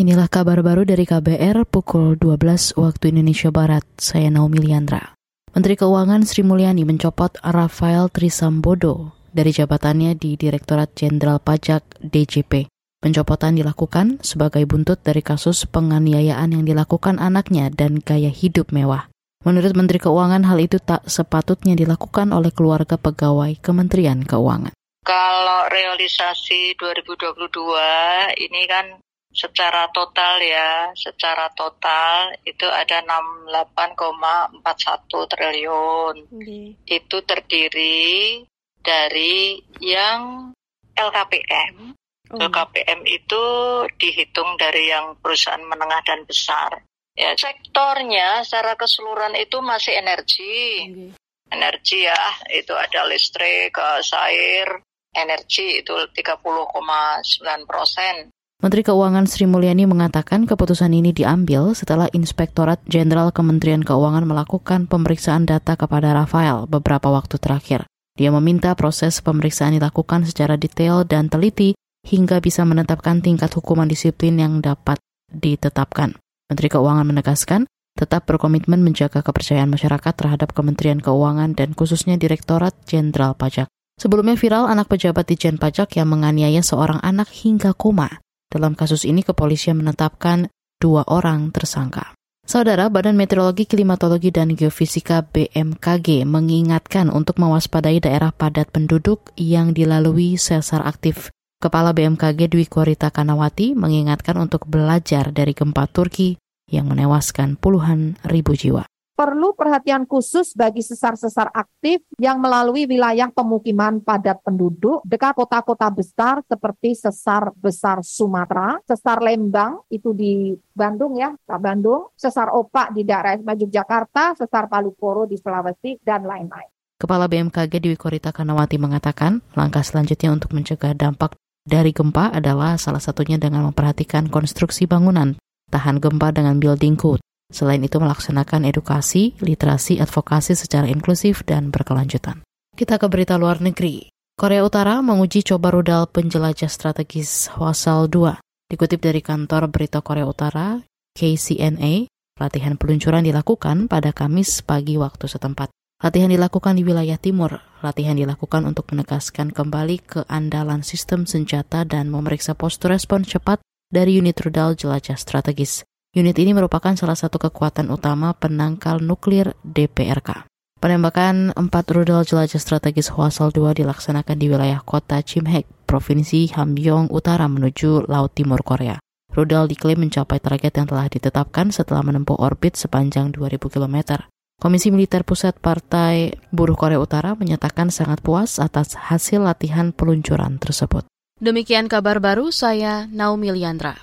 Inilah kabar baru dari KBR pukul 12 waktu Indonesia Barat. Saya Naomi Liandra. Menteri Keuangan Sri Mulyani mencopot Rafael Trisambodo dari jabatannya di Direktorat Jenderal Pajak DJP. Pencopotan dilakukan sebagai buntut dari kasus penganiayaan yang dilakukan anaknya dan gaya hidup mewah. Menurut Menteri Keuangan, hal itu tak sepatutnya dilakukan oleh keluarga pegawai Kementerian Keuangan. Kalau realisasi 2022 ini kan secara total ya, secara total itu ada 68,41 triliun. Okay. Itu terdiri dari yang LKPM. Oh. LKPM itu dihitung dari yang perusahaan menengah dan besar. Ya, sektornya secara keseluruhan itu masih energi. Okay. Energi ya, itu ada listrik, air, energi itu 30,9 persen. Menteri Keuangan Sri Mulyani mengatakan keputusan ini diambil setelah Inspektorat Jenderal Kementerian Keuangan melakukan pemeriksaan data kepada Rafael beberapa waktu terakhir. Dia meminta proses pemeriksaan dilakukan secara detail dan teliti hingga bisa menetapkan tingkat hukuman disiplin yang dapat ditetapkan. Menteri Keuangan menegaskan tetap berkomitmen menjaga kepercayaan masyarakat terhadap Kementerian Keuangan dan khususnya Direktorat Jenderal Pajak. Sebelumnya viral anak pejabat di Jen Pajak yang menganiaya seorang anak hingga koma. Dalam kasus ini kepolisian menetapkan dua orang tersangka. Saudara Badan Meteorologi, Klimatologi, dan Geofisika BMKG mengingatkan untuk mewaspadai daerah padat penduduk yang dilalui sesar aktif. Kepala BMKG Dwi Korita Kanawati mengingatkan untuk belajar dari gempa Turki yang menewaskan puluhan ribu jiwa perlu perhatian khusus bagi sesar-sesar aktif yang melalui wilayah pemukiman padat penduduk dekat kota-kota besar seperti sesar besar Sumatera, sesar Lembang itu di Bandung ya, Pak Bandung, sesar Opak di daerah Yogyakarta, sesar Palu Koro di Sulawesi dan lain-lain. Kepala BMKG Dewi Korita Kanawati mengatakan, langkah selanjutnya untuk mencegah dampak dari gempa adalah salah satunya dengan memperhatikan konstruksi bangunan, tahan gempa dengan building code, Selain itu melaksanakan edukasi, literasi, advokasi secara inklusif dan berkelanjutan. Kita ke berita luar negeri. Korea Utara menguji coba rudal penjelajah strategis Hwasal 2. Dikutip dari kantor berita Korea Utara, KCNA, latihan peluncuran dilakukan pada Kamis pagi waktu setempat. Latihan dilakukan di wilayah timur. Latihan dilakukan untuk menegaskan kembali keandalan sistem senjata dan memeriksa postur respon cepat dari unit rudal jelajah strategis. Unit ini merupakan salah satu kekuatan utama penangkal nuklir DPRK. Penembakan empat rudal jelajah strategis Hwasal 2 dilaksanakan di wilayah kota Chimhaek, Provinsi Hamgyong Utara menuju Laut Timur Korea. Rudal diklaim mencapai target yang telah ditetapkan setelah menempuh orbit sepanjang 2000 km. Komisi Militer Pusat Partai Buruh Korea Utara menyatakan sangat puas atas hasil latihan peluncuran tersebut. Demikian kabar baru saya Naomi Liandra.